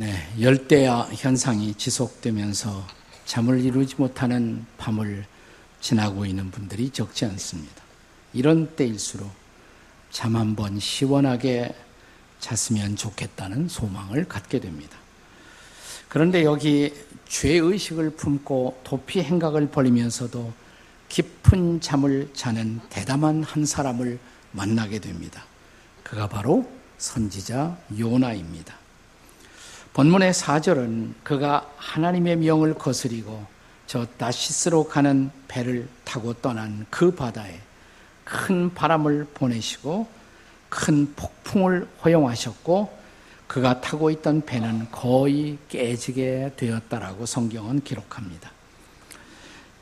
네, 열대야 현상이 지속되면서 잠을 이루지 못하는 밤을 지나고 있는 분들이 적지 않습니다. 이런 때일수록 잠 한 번 시원하게 잤으면 좋겠다는 소망을 갖게 됩니다. 그런데 여기 죄의식을 품고 도피 행각을 벌이면서도 깊은 잠을 자는 대담한 한 사람을 만나게 됩니다. 그가 바로 선지자 요나입니다. 본문의 4절은 그가 하나님의 명을 거스리고 저 다시스로 가는 배를 타고 떠난 그 바다에 큰 바람을 보내시고 큰 폭풍을 허용하셨고 그가 타고 있던 배는 거의 깨지게 되었다라고 성경은 기록합니다.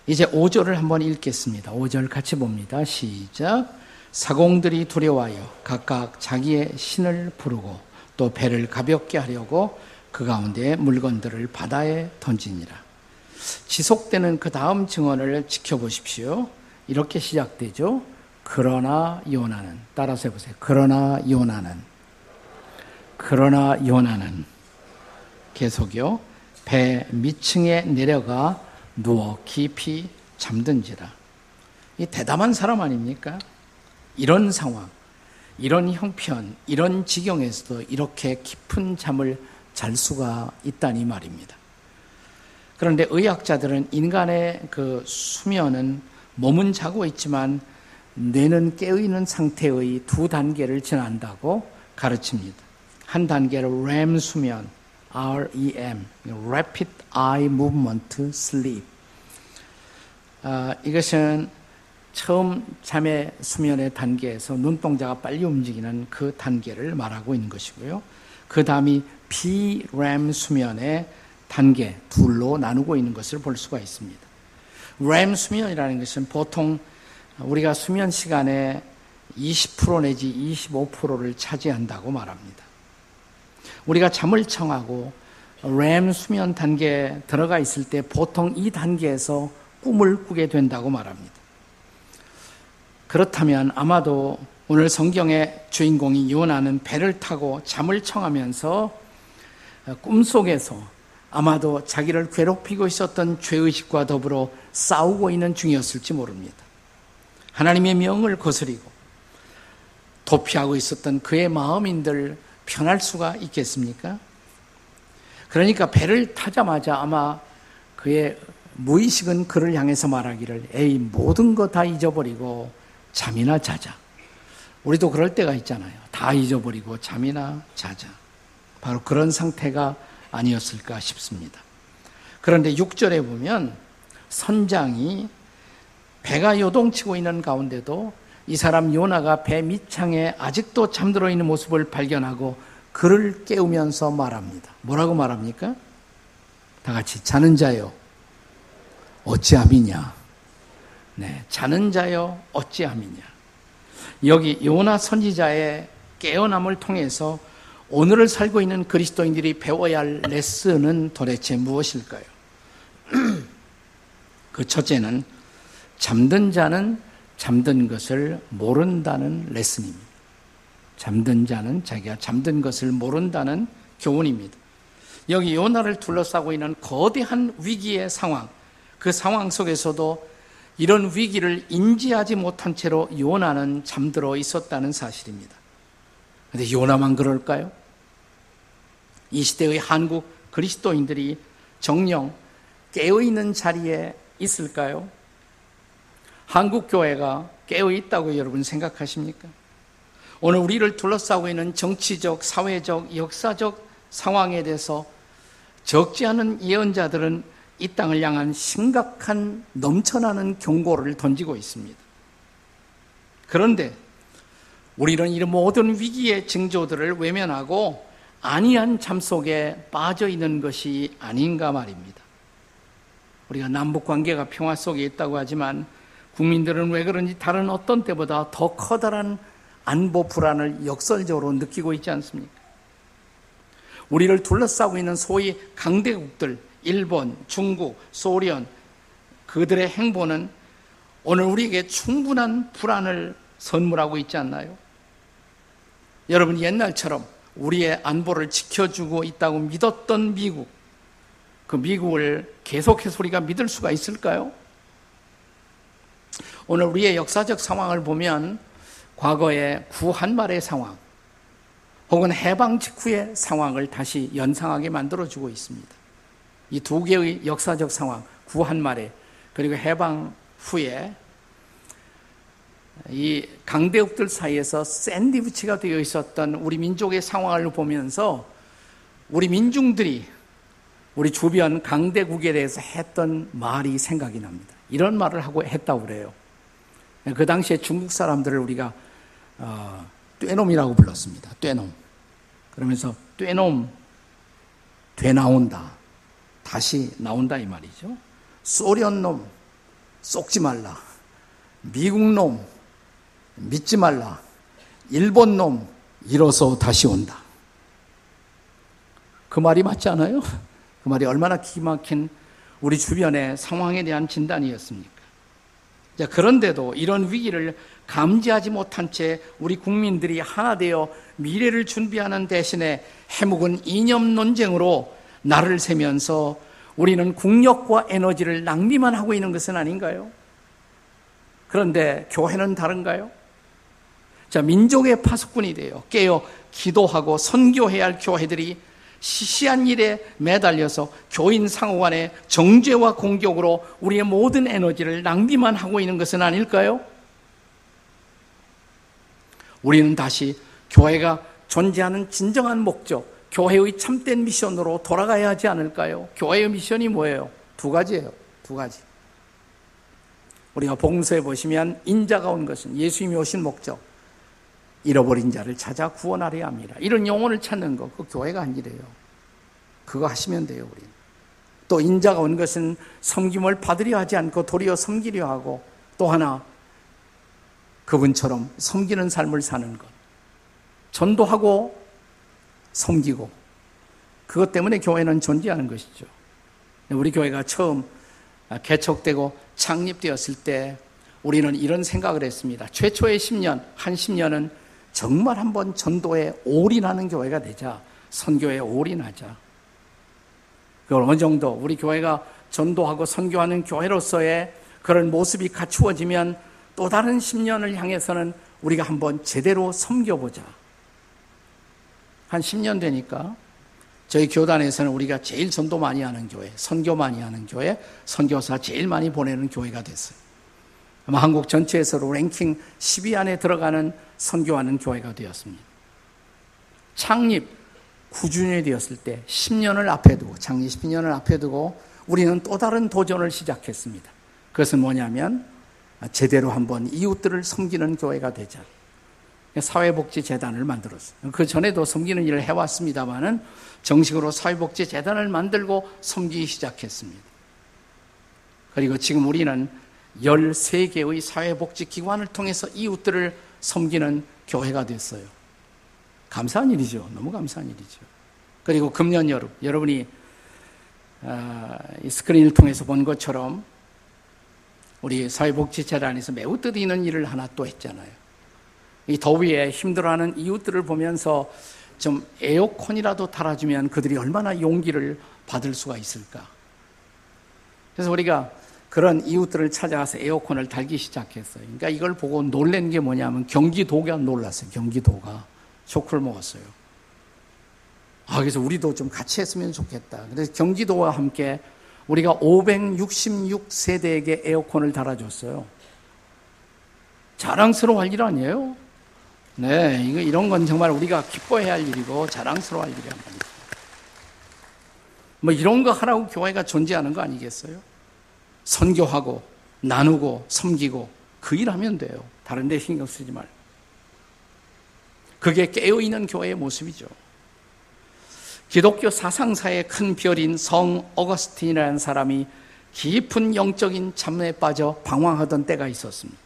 이제 5절을 한번 읽겠습니다. 5절 같이 봅니다. 시작. 사공들이 두려워하여 각각 자기의 신을 부르고 또 배를 가볍게 하려고 그 가운데 물건들을 바다에 던지니라. 지속되는 그 다음 증언을 지켜보십시오. 이렇게 시작되죠. 그러나 요나는 따라서 해보세요. 그러나 요나는 그러나 요나는 계속요. 배 밑층에 내려가 누워 깊이 잠든지라. 이 대담한 사람 아닙니까? 이런 상황, 이런 형편, 이런 지경에서도 이렇게 깊은 잠을 잘 수가 있다니 말입니다. 그런데 의학자들은 인간의 그 수면은 몸은 자고 있지만 뇌는 깨어있는 상태의 두 단계를 지난다고 가르칩니다. 한 단계를 REM 수면, REM, Rapid Eye Movement Sleep. 아, 이것은 처음 잠의 수면의 단계에서 눈동자가 빨리 움직이는 그 단계를 말하고 있는 것이고요. 그 다음이 비램 수면의 단계 둘로 나누고 있는 것을 볼 수가 있습니다. 램 수면이라는 것은 보통 우리가 수면 시간의 20% 내지 25%를 차지한다고 말합니다. 우리가 잠을 청하고 램 수면 단계에 들어가 있을 때 보통 이 단계에서 꿈을 꾸게 된다고 말합니다. 그렇다면 아마도 오늘 성경의 주인공이 요나는 배를 타고 잠을 청하면서 꿈속에서 아마도 자기를 괴롭히고 있었던 죄의식과 더불어 싸우고 있는 중이었을지 모릅니다. 하나님의 명을 거스리고 도피하고 있었던 그의 마음인들 편할 수가 있겠습니까? 그러니까 배를 타자마자 아마 그의 무의식은 그를 향해서 말하기를 에이 모든 거 다 잊어버리고 잠이나 자자. 우리도 그럴 때가 있잖아요. 다 잊어버리고 잠이나 자자. 바로 그런 상태가 아니었을까 싶습니다. 그런데 6절에 보면 선장이 배가 요동치고 있는 가운데도 이 사람 요나가 배 밑창에 아직도 잠들어 있는 모습을 발견하고 그를 깨우면서 말합니다. 뭐라고 말합니까? 다 같이 자는 자요. 어찌함이냐? 네, 자는 자요. 어찌함이냐? 여기 요나 선지자의 깨어남을 통해서 오늘을 살고 있는 그리스도인들이 배워야 할 레슨은 도대체 무엇일까요? 그 첫째는 잠든 자는 잠든 것을 모른다는 레슨입니다. 잠든 자는 자기가 잠든 것을 모른다는 교훈입니다. 여기 요나를 둘러싸고 있는 거대한 위기의 상황, 그 상황 속에서도 이런 위기를 인지하지 못한 채로 요나는 잠들어 있었다는 사실입니다. 근데 요나만 그럴까요? 이 시대의 한국 그리스도인들이 정령 깨어있는 자리에 있을까요? 한국 교회가 깨어 있다고 여러분 생각하십니까? 오늘 우리를 둘러싸고 있는 정치적, 사회적, 역사적 상황에 대해서 적지 않은 예언자들은 이 땅을 향한 심각한 넘쳐나는 경고를 던지고 있습니다. 그런데 우리는 이런 모든 위기의 징조들을 외면하고 안이한 잠 속에 빠져 있는 것이 아닌가 말입니다. 우리가 남북 관계가 평화 속에 있다고 하지만 국민들은 왜 그런지 다른 어떤 때보다 더 커다란 안보 불안을 역설적으로 느끼고 있지 않습니까? 우리를 둘러싸고 있는 소위 강대국들, 일본, 중국, 소련, 그들의 행보는 오늘 우리에게 충분한 불안을 선물하고 있지 않나요? 여러분 옛날처럼 우리의 안보를 지켜주고 있다고 믿었던 미국, 그 미국을 계속해서 우리가 믿을 수가 있을까요? 오늘 우리의 역사적 상황을 보면 과거의 구한말의 상황, 혹은 해방 직후의 상황을 다시 연상하게 만들어주고 있습니다. 이 두 개의 역사적 상황, 구한 말에 그리고 해방 후에 이 강대국들 사이에서 샌드위치가 되어 있었던 우리 민족의 상황을 보면서 우리 민중들이 우리 주변 강대국에 대해서 했던 말이 생각이 납니다. 이런 말을 하고 했다고 그래요. 그 당시에 중국 사람들을 우리가 어, 떼놈이라고 불렀습니다. 떼놈. 그러면서 떼놈, 되나온다. 다시 나온다 이 말이죠. 소련 놈, 쏙지 말라. 미국 놈, 믿지 말라. 일본 놈, 일어서 다시 온다. 그 말이 맞지 않아요? 그 말이 얼마나 기막힌 우리 주변의 상황에 대한 진단이었습니까? 자, 그런데도 이런 위기를 감지하지 못한 채 우리 국민들이 하나 되어 미래를 준비하는 대신에 해묵은 이념 논쟁으로 나를 세면서 우리는 국력과 에너지를 낭비만 하고 있는 것은 아닌가요? 그런데 교회는 다른가요? 자, 민족의 파수꾼이 되어 깨어 기도하고 선교해야 할 교회들이 시시한 일에 매달려서 교인 상호 간의 정죄와 공격으로 우리의 모든 에너지를 낭비만 하고 있는 것은 아닐까요? 우리는 다시 교회가 존재하는 진정한 목적, 교회의 참된 미션으로 돌아가야 하지 않을까요? 교회의 미션이 뭐예요? 두 가지예요. 두 가지. 우리가 봉서에 보시면 인자가 온 것은 예수님이 오신 목적. 잃어버린 자를 찾아 구원하려 합니다. 이런 영혼을 찾는 거, 그 교회가 한 일이에요. 그거 하시면 돼요, 우리는. 또 인자가 온 것은 섬김을 받으려 하지 않고 도리어 섬기려 하고 또 하나 그분처럼 섬기는 삶을 사는 것. 전도하고 섬기고 그것 때문에 교회는 존재하는 것이죠. 우리 교회가 처음 개척되고 창립되었을 때 우리는 이런 생각을 했습니다. 최초의 10년, 한 10년은 정말 한번 전도에 올인하는 교회가 되자. 선교에 올인하자. 그걸 어느 정도 우리 교회가 전도하고 선교하는 교회로서의 그런 모습이 갖추어지면 또 다른 10년을 향해서는 우리가 한번 제대로 섬겨보자. 한 10년 되니까 저희 교단에서는 우리가 제일 전도 많이 하는 교회, 선교 많이 하는 교회, 선교사 제일 많이 보내는 교회가 됐어요. 아마 한국 전체에서도 랭킹 10위 안에 들어가는 선교하는 교회가 되었습니다. 창립 9주년이 되었을 때 10년을 앞에 두고 창립 10년을 앞에 두고 우리는 또 다른 도전을 시작했습니다. 그것은 뭐냐면 제대로 한번 이웃들을 섬기는 교회가 되자. 사회복지재단을 만들었어요. 그 전에도 섬기는 일을 해왔습니다만은 정식으로 사회복지재단을 만들고 섬기기 시작했습니다. 그리고 지금 우리는 13개의 사회복지기관을 통해서 이웃들을 섬기는 교회가 됐어요. 감사한 일이죠. 너무 감사한 일이죠. 그리고 금년 여름, 여러분이 아, 스크린을 통해서 본 것처럼 우리 사회복지재단에서 매우 뜻 있는 일을 하나 또 했잖아요. 이 더위에 힘들어하는 이웃들을 보면서 좀 에어컨이라도 달아주면 그들이 얼마나 용기를 받을 수가 있을까. 그래서 우리가 그런 이웃들을 찾아가서 에어컨을 달기 시작했어요. 그러니까 이걸 보고 놀란 게 뭐냐면 경기도가 놀랐어요. 경기도가 쇼크를 먹었어요. 아, 그래서 우리도 좀 같이 했으면 좋겠다. 그래서 경기도와 함께 우리가 566세대에게 에어컨을 달아줬어요. 자랑스러워할 일 아니에요? 네, 이거 이런 건 정말 우리가 기뻐해야 할 일이고 자랑스러워할 일이란 말이죠. 뭐 이런 거 하라고 교회가 존재하는 거 아니겠어요? 선교하고 나누고 섬기고 그 일 하면 돼요. 다른 데 신경 쓰지 말고. 그게 깨어 있는 교회의 모습이죠. 기독교 사상사의 큰 별인 성 어거스틴이라는 사람이 깊은 영적인 잠에 빠져 방황하던 때가 있었습니다.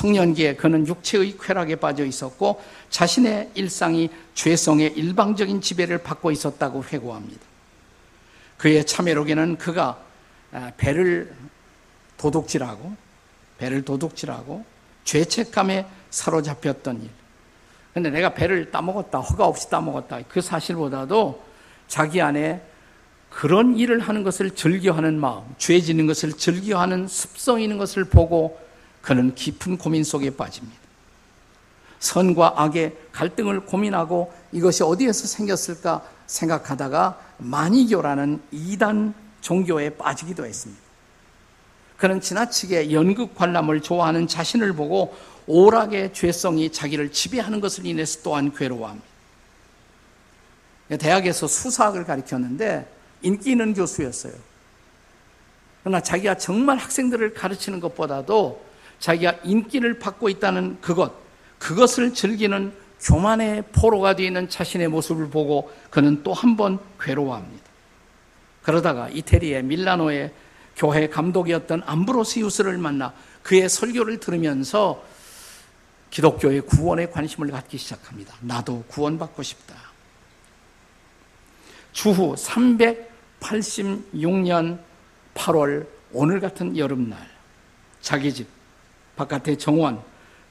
청년기에 그는 육체의 쾌락에 빠져 있었고 자신의 일상이 죄성의 일방적인 지배를 받고 있었다고 회고합니다. 그의 참회록에는 그가 아, 배를 도둑질하고 배를 도둑질하고 죄책감에 사로잡혔던 일 근데 내가 배를 따먹었다, 허가 없이 따먹었다. 그 사실보다도 자기 안에 그런 일을 하는 것을 즐겨하는 마음, 죄 짓는 것을 즐겨하는 습성 있는 것을 보고 그는 깊은 고민 속에 빠집니다. 선과 악의 갈등을 고민하고 이것이 어디에서 생겼을까 생각하다가 만이교라는 이단 종교에 빠지기도 했습니다. 그는 지나치게 연극 관람을 좋아하는 자신을 보고 오락의 죄성이 자기를 지배하는 것을 인해서 또한 괴로워합니다. 대학에서 수사학을 가르쳤는데 인기 있는 교수였어요. 그러나 자기가 정말 학생들을 가르치는 것보다도 자기가 인기를 받고 있다는 그것, 그것을 즐기는 교만의 포로가 되어 있는 자신의 모습을 보고 그는 또 한 번 괴로워합니다. 그러다가 이태리의 밀라노의 교회 감독이었던 암브로시우스를 만나 그의 설교를 들으면서 기독교의 구원에 관심을 갖기 시작합니다. 나도 구원받고 싶다. 주후 386년 8월 오늘 같은 여름날 자기 집 바깥의 정원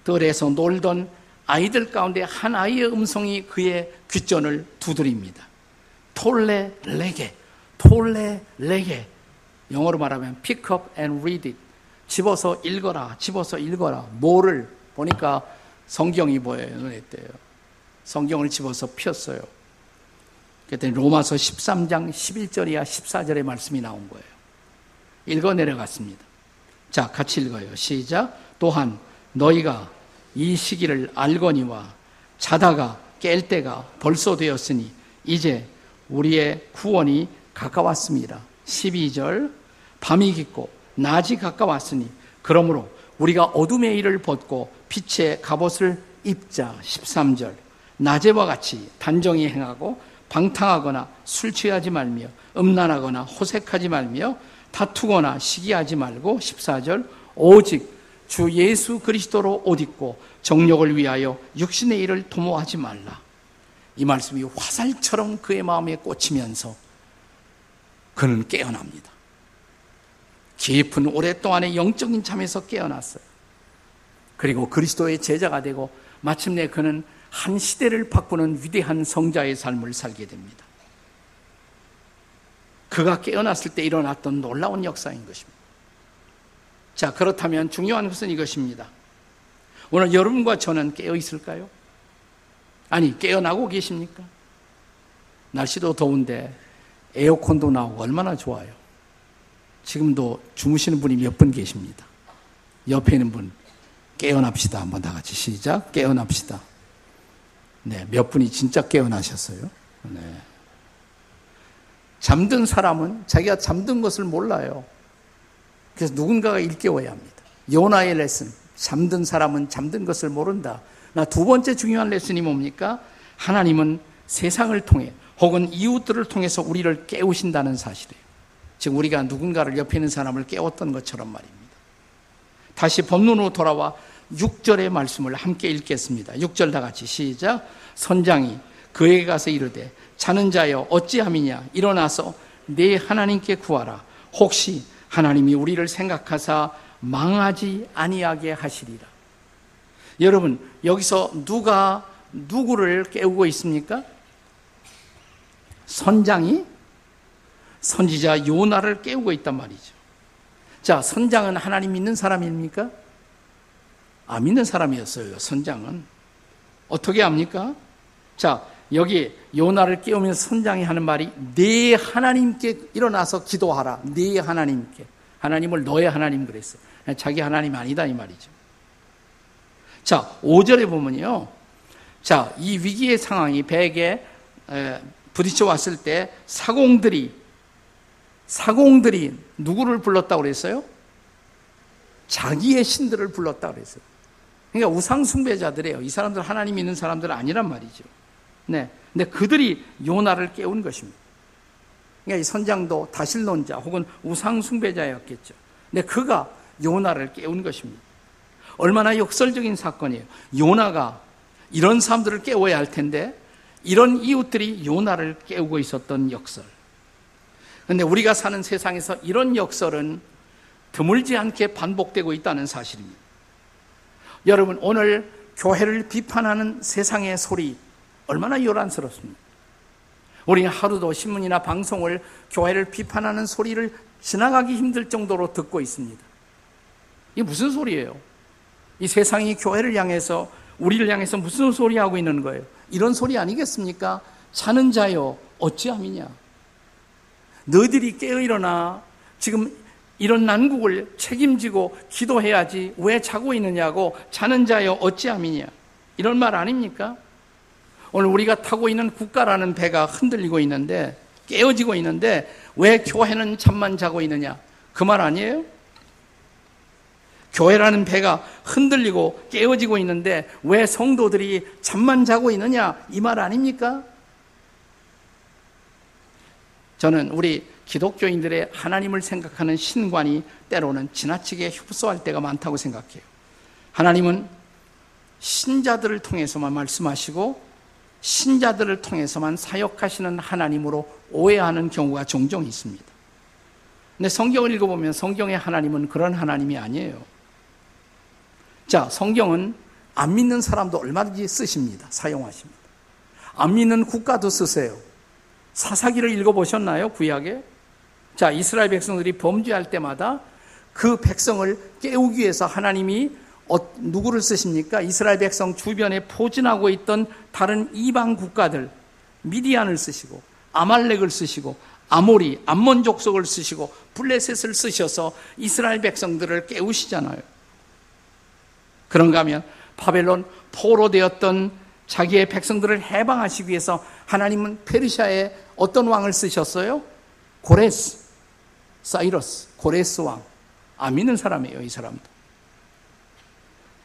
뜰에서 놀던 아이들 가운데 한 아이의 음성이 그의 귓전을 두드립니다. 톨레 레게, 톨레 레게. 영어로 말하면 pick up and read it. 집어서 읽어라, 집어서 읽어라. 뭐를 보니까 성경이 보여요. 눈에 띄요 성경을 집어서 폈어요. 그랬더니 로마서 13장 11절이야 14절의 말씀이 나온 거예요. 읽어 내려갔습니다. 자, 같이 읽어요. 시작. 또한 너희가 이 시기를 알거니와 자다가 깰 때가 벌써 되었으니 이제 우리의 구원이 가까웠습니다. 12절 밤이 깊고 낮이 가까웠으니 그러므로 우리가 어둠의 일을 벗고 빛의 갑옷을 입자 13절 낮에와 같이 단정히 행하고 방탕하거나 술 취하지 말며 음란하거나 호색하지 말며 다투거나 시기하지 말고 14절 오직 주 예수 그리스도로 옷 입고 정력을 위하여 육신의 일을 도모하지 말라. 이 말씀이 화살처럼 그의 마음에 꽂히면서 그는 깨어납니다. 깊은 오랫동안의 영적인 잠에서 깨어났어요. 그리고 그리스도의 제자가 되고 마침내 그는 한 시대를 바꾸는 위대한 성자의 삶을 살게 됩니다. 그가 깨어났을 때 일어났던 놀라운 역사인 것입니다. 자, 그렇다면 중요한 것은 이것입니다. 오늘 여러분과 저는 깨어 있을까요? 아니, 깨어나고 계십니까? 날씨도 더운데 에어컨도 나오고 얼마나 좋아요. 지금도 주무시는 분이 몇 분 계십니다. 옆에 있는 분, 깨어납시다. 한번 다 같이 시작. 깨어납시다. 네, 몇 분이 진짜 깨어나셨어요. 네. 잠든 사람은 자기가 잠든 것을 몰라요. 그래서 누군가가 일깨워야 합니다. 요나의 레슨. 잠든 사람은 잠든 것을 모른다. 나 두 번째 중요한 레슨이 뭡니까? 하나님은 세상을 통해 혹은 이웃들을 통해서 우리를 깨우신다는 사실이에요. 즉 우리가 누군가를 옆에 있는 사람을 깨웠던 것처럼 말입니다. 다시 법론으로 돌아와 6절의 말씀을 함께 읽겠습니다. 6절 다 같이 시작. 선장이 그에게 가서 이르되 자는 자여 어찌함이냐 일어나서 내 하나님께 구하라. 혹시 하나님이 우리를 생각하사 망하지 아니하게 하시리라. 여러분, 여기서 누가 누구를 깨우고 있습니까? 선장이 선지자 요나를 깨우고 있단 말이죠. 자, 선장은 하나님 믿는 사람입니까? 아, 믿는 사람이었어요, 선장은. 어떻게 합니까? 자, 여기 요나를 깨우면서 선장이 하는 말이 네 하나님께 일어나서 기도하라. 네 하나님께. 하나님을 너의 하나님 그랬어요. 자기 하나님 아니다 이 말이죠. 자, 5절에 보면요. 자, 이 위기의 상황이 배에게 부딪혀 왔을 때 사공들이 사공들이 누구를 불렀다고 그랬어요? 자기의 신들을 불렀다고 그랬어요. 그러니까 우상 숭배자들이에요. 이 사람들 하나님 있는 사람들 아니란 말이죠. 네. 근데 그들이 요나를 깨운 것입니다. 그러니까 이 선장도 다실론자 혹은 우상 숭배자였겠죠. 근데 그가 요나를 깨운 것입니다. 얼마나 역설적인 사건이에요. 요나가 이런 사람들을 깨워야 할 텐데 이런 이웃들이 요나를 깨우고 있었던 역설. 그런데 우리가 사는 세상에서 이런 역설은 드물지 않게 반복되고 있다는 사실입니다. 여러분 오늘 교회를 비판하는 세상의 소리 얼마나 요란스럽습니까? 우리는 하루도 신문이나 방송을 교회를 비판하는 소리를 지나가기 힘들 정도로 듣고 있습니다. 이게 무슨 소리예요? 이 세상이 교회를 향해서 우리를 향해서 무슨 소리 하고 있는 거예요? 이런 소리 아니겠습니까? 자는 자요 어찌함이냐? 너희들이 깨어 일어나 지금 이런 난국을 책임지고 기도해야지 왜 자고 있느냐고 자는 자여 어찌함이냐 이런 말 아닙니까? 오늘 우리가 타고 있는 국가라는 배가 흔들리고 있는데 깨어지고 있는데 왜 교회는 잠만 자고 있느냐 그 말 아니에요? 교회라는 배가 흔들리고 깨어지고 있는데 왜 성도들이 잠만 자고 있느냐 이 말 아닙니까? 저는 우리 기독교인들의 하나님을 생각하는 신관이 때로는 지나치게 흡수할 때가 많다고 생각해요. 하나님은 신자들을 통해서만 말씀하시고 신자들을 통해서만 사역하시는 하나님으로 오해하는 경우가 종종 있습니다. 근데 성경을 읽어보면 성경의 하나님은 그런 하나님이 아니에요. 자, 성경은 안 믿는 사람도 얼마든지 쓰십니다. 사용하십니다. 안 믿는 국가도 쓰세요. 사사기를 읽어보셨나요? 구약에? 자, 이스라엘 백성들이 범죄할 때마다 그 백성을 깨우기 위해서 하나님이 어, 누구를 쓰십니까? 이스라엘 백성 주변에 포진하고 있던 다른 이방 국가들, 미디안을 쓰시고, 아말렉을 쓰시고, 아모리, 암몬 족속을 쓰시고, 블레셋을 쓰셔서 이스라엘 백성들을 깨우시잖아요. 그런가 하면 바벨론 포로 되었던 자기의 백성들을 해방하시기 위해서 하나님은 페르시아에 어떤 왕을 쓰셨어요? 고레스. 사이러스, 고레스 왕. 아, 믿는 사람이에요, 이 사람도.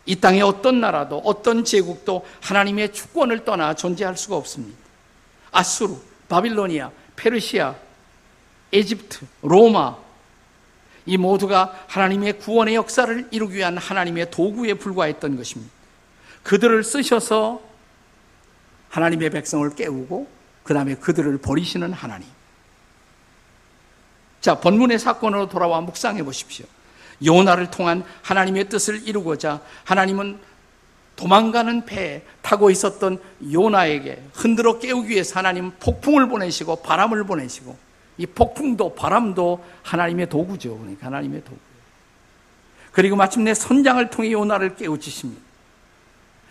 이 땅의 어떤 나라도, 어떤 제국도 하나님의 주권을 떠나 존재할 수가 없습니다. 아수르, 바빌로니아, 페르시아, 에집트, 로마, 이 모두가 하나님의 구원의 역사를 이루기 위한 하나님의 도구에 불과했던 것입니다. 그들을 쓰셔서 하나님의 백성을 깨우고, 그 다음에 그들을 버리시는 하나님. 자, 본문의 사건으로 돌아와 묵상해 보십시오. 요나를 통한 하나님의 뜻을 이루고자 하나님은 도망가는 배에 타고 있었던 요나에게 흔들어 깨우기 위해서 하나님 폭풍을 보내시고 바람을 보내시고 이 폭풍도 바람도 하나님의 도구죠. 그러니까 하나님의 도구. 그리고 마침내 선장을 통해 요나를 깨우치십니다.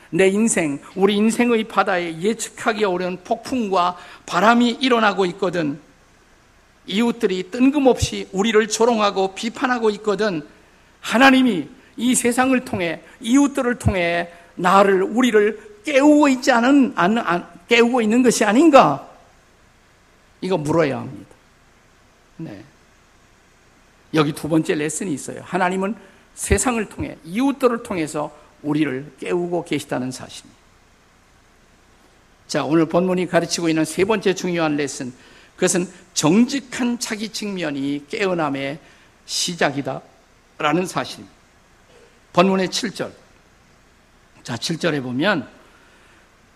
내 인생, 우리 인생의 바다에 예측하기 어려운 폭풍과 바람이 일어나고 있거든. 이웃들이 뜬금없이 우리를 조롱하고 비판하고 있거든 하나님이 이 세상을 통해 이웃들을 통해 나를 우리를 깨우고 있지 않은 깨우고 있는 것이 아닌가? 이거 물어야 합니다. 네. 여기 두 번째 레슨이 있어요. 하나님은 세상을 통해 이웃들을 통해서 우리를 깨우고 계시다는 사실. 자, 오늘 본문이 가르치고 있는 세 번째 중요한 레슨. 그것은 정직한 자기 측면이 깨어남의 시작이다. 라는 사실. 본문의 7절. 자, 7절에 보면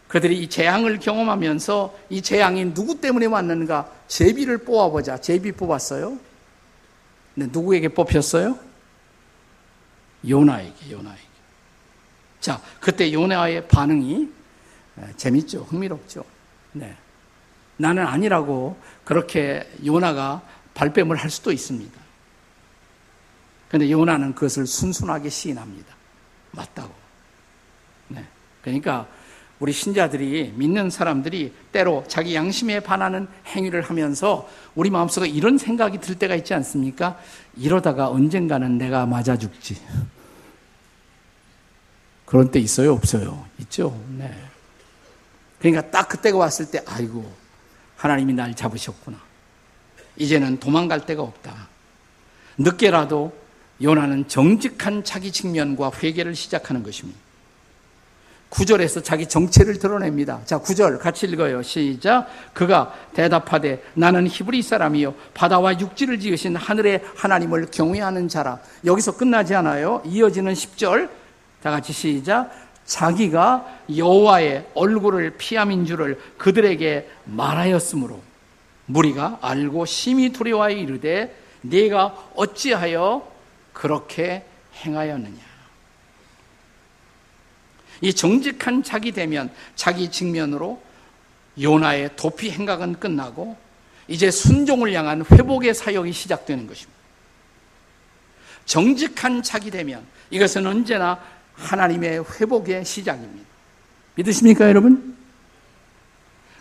그들이 이 재앙을 경험하면서 이 재앙이 누구 때문에 왔는가 제비를 뽑아보자. 제비 뽑았어요. 근데 누구에게 뽑혔어요? 요나에게, 요나에게. 자, 그때 요나의 반응이 재밌죠. 흥미롭죠. 네. 나는 아니라고 그렇게 요나가 발뺌을 할 수도 있습니다. 그런데 요나는 그것을 순순하게 시인합니다. 맞다고. 네. 그러니까 우리 신자들이 믿는 사람들이 때로 자기 양심에 반하는 행위를 하면서 우리 마음속에 이런 생각이 들 때가 있지 않습니까? 이러다가 언젠가는 내가 맞아 죽지. 그런 때 있어요? 없어요? 있죠? 네. 그러니까 딱 그때가 왔을 때, 아이고, 하나님이 날 잡으셨구나. 이제는 도망갈 데가 없다. 늦게라도 요나는 정직한 자기 측면과 회개를 시작하는 것입니다. 구절에서 자기 정체를 드러냅니다. 자, 구절 같이 읽어요. 시작. 그가 대답하되 나는 히브리 사람이요 바다와 육지를 지으신 하늘의 하나님을 경외하는 자라. 여기서 끝나지 않아요. 이어지는 10절. 다 같이 시작. 자기가 여호와의 얼굴을 피함인 줄을 그들에게 말하였으므로 무리가 알고 심히 두려워하여 이르되 네가 어찌하여 그렇게 행하였느냐. 이 정직한 자기 대면, 자기 직면으로 요나의 도피 행각은 끝나고 이제 순종을 향한 회복의 사역이 시작되는 것입니다. 정직한 자기 대면, 이것은 언제나 하나님의 회복의 시작입니다. 믿으십니까, 여러분?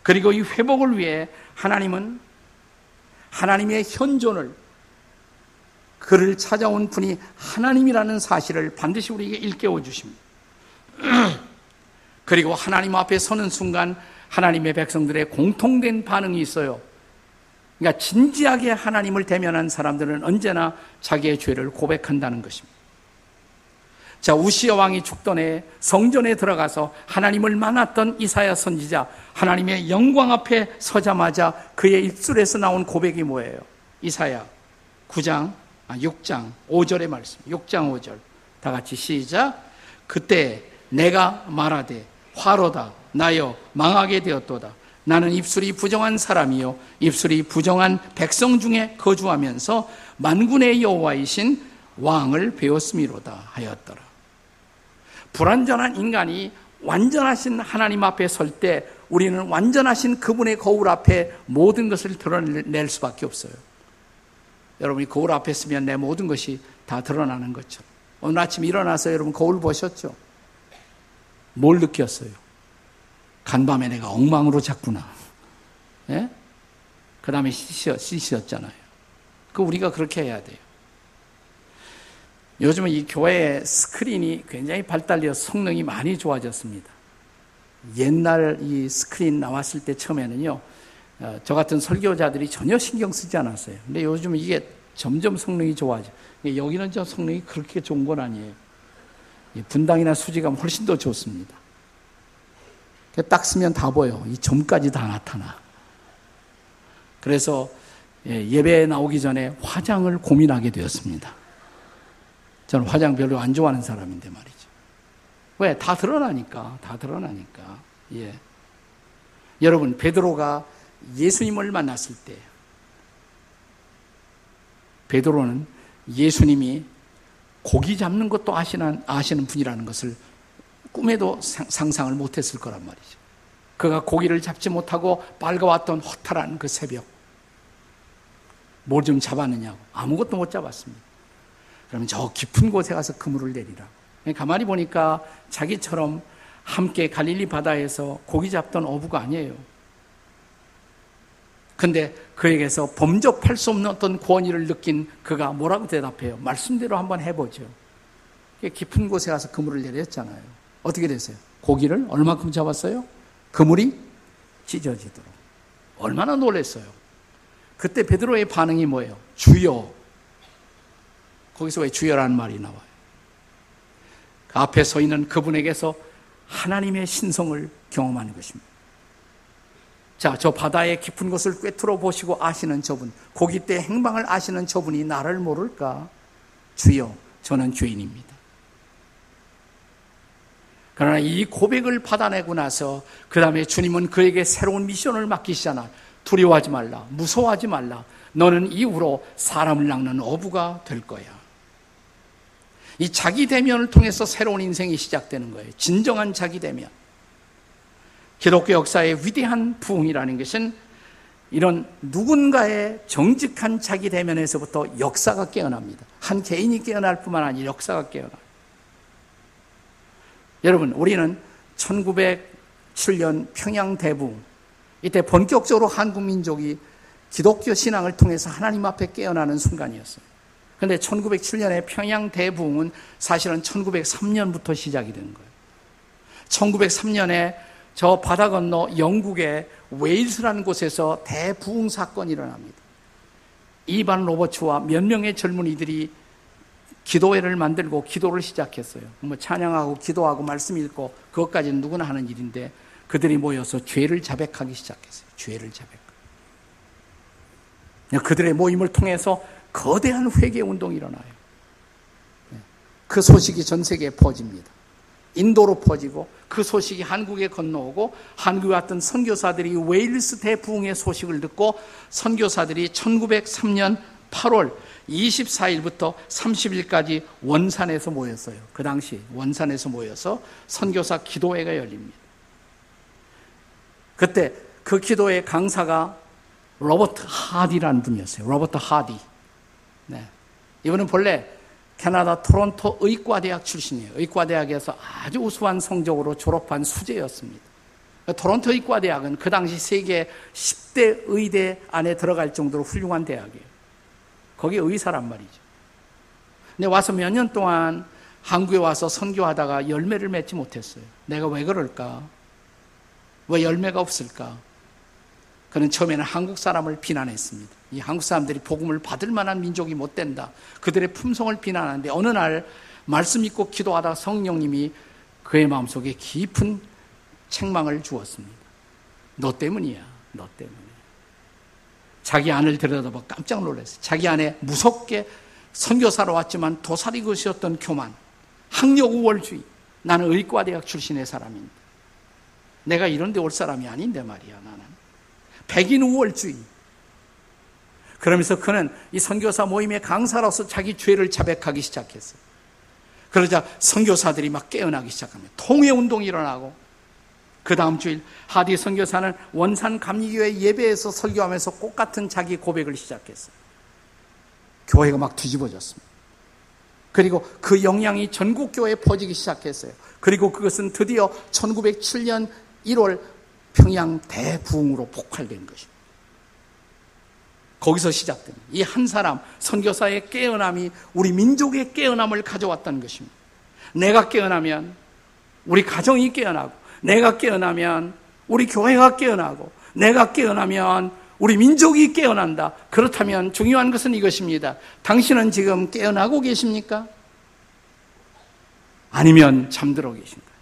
그리고 이 회복을 위해 하나님은 하나님의 현존을 그를 찾아온 분이 하나님이라는 사실을 반드시 우리에게 일깨워 주십니다. 그리고 하나님 앞에 서는 순간 하나님의 백성들의 공통된 반응이 있어요. 그러니까 진지하게 하나님을 대면한 사람들은 언제나 자기의 죄를 고백한다는 것입니다. 자, 우시아 왕이 죽던 해 성전에 들어가서 하나님을 만났던 이사야 선지자, 하나님의 영광 앞에 서자마자 그의 입술에서 나온 고백이 뭐예요? 이사야 9장, 아, 6장 5절의 말씀. 6장 5절. 다 같이 시작. 그때 내가 말하되 화로다 나여 망하게 되었도다. 나는 입술이 부정한 사람이요 입술이 부정한 백성 중에 거주하면서 만군의 여호와이신 왕을 배웠음이로다 하였더라. 불완전한 인간이 완전하신 하나님 앞에 설 때 우리는 완전하신 그분의 거울 앞에 모든 것을 드러낼 수밖에 없어요. 여러분이 거울 앞에 서면 내 모든 것이 다 드러나는 것처럼. 오늘 아침 일어나서 여러분 거울 보셨죠? 뭘 느꼈어요? 간밤에 내가 엉망으로 잤구나. 예? 그 다음에 씻으, 씻었잖아요. 그 우리가 그렇게 해야 돼요. 요즘은 이 교회의 스크린이 굉장히 발달되어 성능이 많이 좋아졌습니다. 옛날 이 스크린 나왔을 때 처음에는요, 어, 저 같은 설교자들이 전혀 신경 쓰지 않았어요. 근데 요즘 이게 점점 성능이 좋아져. 여기는 저 성능이 그렇게 좋은 건 아니에요. 분당이나 수지가 훨씬 더 좋습니다. 딱 쓰면 다 보여. 이 점까지 다 나타나. 그래서 예, 예배에 나오기 전에 화장을 고민하게 되었습니다. 저는 화장 별로 안 좋아하는 사람인데 말이죠. 왜? 다 드러나니까. 다 드러나니까. 예. 여러분, 베드로가 예수님을 만났을 때 베드로는 예수님이 고기 잡는 것도 아시는, 아시는 분이라는 것을 꿈에도 상상을 못했을 거란 말이죠. 그가 고기를 잡지 못하고 밝아왔던 허탈한 그 새벽. 뭘 좀 잡았느냐고. 아무것도 못 잡았습니다. 그러면 저 깊은 곳에 가서 그물을 내리라. 가만히 보니까 자기처럼 함께 갈릴리 바다에서 고기 잡던 어부가 아니에요. 근데 그에게서 범접할 수 없는 어떤 권위를 느낀 그가 뭐라고 대답해요? 말씀대로 한번 해보죠. 깊은 곳에 가서 그물을 내렸잖아요. 어떻게 됐어요? 고기를 얼마큼 잡았어요? 그물이 찢어지도록. 얼마나 놀랐어요. 그때 베드로의 반응이 뭐예요? 주여. 거기서 왜 주여라는 말이 나와요? 그 앞에 서 있는 그분에게서 하나님의 신성을 경험하는 것입니다. 자, 저 바다의 깊은 곳을 꿰뚫어 보시고 아시는 저분, 고기 때 행방을 아시는 저분이 나를 모를까? 주여, 저는 죄인입니다. 그러나 이 고백을 받아내고 나서 그 다음에 주님은 그에게 새로운 미션을 맡기시잖아. 두려워하지 말라. 무서워하지 말라. 너는 이후로 사람을 낚는 어부가 될 거야. 이 자기 대면을 통해서 새로운 인생이 시작되는 거예요. 진정한 자기 대면. 기독교 역사의 위대한 부흥이라는 것은 이런 누군가의 정직한 자기 대면에서부터 역사가 깨어납니다. 한 개인이 깨어날 뿐만 아니라 역사가 깨어나. 여러분, 우리는 1907년 평양 대붕 이때 본격적으로 한국 민족이 기독교 신앙을 통해서 하나님 앞에 깨어나는 순간이었어요. 그런데 1907년의 평양 대붕은 사실은 1903년부터 시작이 된 거예요. 1903년에 저 바다 건너 영국의 웨일스라는 곳에서 대부흥 사건이 일어납니다. 이반 로버츠와 몇 명의 젊은이들이 기도회를 만들고 기도를 시작했어요. 뭐 찬양하고 기도하고 말씀 읽고 그것까지는 누구나 하는 일인데 그들이 모여서 죄를 자백하기 시작했어요. 죄를 자백. 그들의 모임을 통해서 거대한 회개 운동이 일어나요. 그 소식이 전 세계에 퍼집니다. 인도로 퍼지고 그 소식이 한국에 건너오고 한국에 왔던 선교사들이 웨일스 대부흥의 소식을 듣고 선교사들이 1903년 8월 24일부터 30일까지 원산에서 모였어요. 그 당시 원산에서 모여서 선교사 기도회가 열립니다. 그때 그 기도회 강사가 로버트 하디라는 분이었어요. 로버트 하디. 네. 이분은 본래 캐나다 토론토 의과대학 출신이에요. 의과대학에서 아주 우수한 성적으로 졸업한 수재였습니다. 토론토 의과대학은 그 당시 세계 10대 의대 안에 들어갈 정도로 훌륭한 대학이에요. 거기 의사란 말이죠. 근데 와서 몇 년 동안 한국에 와서 선교하다가 열매를 맺지 못했어요. 내가 왜 그럴까? 왜 열매가 없을까? 그는 처음에는 한국 사람을 비난했습니다. 이 한국 사람들이 복음을 받을 만한 민족이 못 된다. 그들의 품성을 비난하는데 어느 날 말씀 읽고 기도하다 성령님이 그의 마음속에 깊은 책망을 주었습니다. 너 때문이야. 너 때문에. 자기 안을 들여다봐 깜짝 놀랐어요. 자기 안에 무섭게 선교사로 왔지만 도사리 것이었던 교만, 학력 우월주의. 나는 의과대학 출신의 사람인데. 내가 이런 데 올 사람이 아닌데 말이야, 나는. 백인 우월주의. 그러면서 그는 이 선교사 모임의 강사로서 자기 죄를 자백하기 시작했어요. 그러자 선교사들이 막 깨어나기 시작합니다. 통회 운동이 일어나고 그 다음 주일 하디 선교사는 원산 감리교회 예배에서 설교하면서 꽃 같은 자기 고백을 시작했어요. 교회가 막 뒤집어졌습니다. 그리고 그 영향이 전국 교회에 퍼지기 시작했어요. 그리고 그것은 드디어 1907년 1월 평양 대부흥으로 폭발된 것입니다. 거기서 시작된 이한 사람 선교사의 깨어남이 우리 민족의 깨어남을 가져왔다는 것입니다. 내가 깨어나면 우리 가정이 깨어나고 내가 깨어나면 우리 교회가 깨어나고 내가 깨어나면 우리 민족이 깨어난다. 그렇다면 중요한 것은 이것입니다. 당신은 지금 깨어나고 계십니까? 아니면 잠들어 계신가?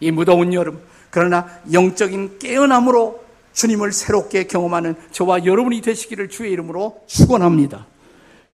이 무더운 여름, 그러나 영적인 깨어남으로 주님을 새롭게 경험하는 저와 여러분이 되시기를 주의 이름으로 축원합니다.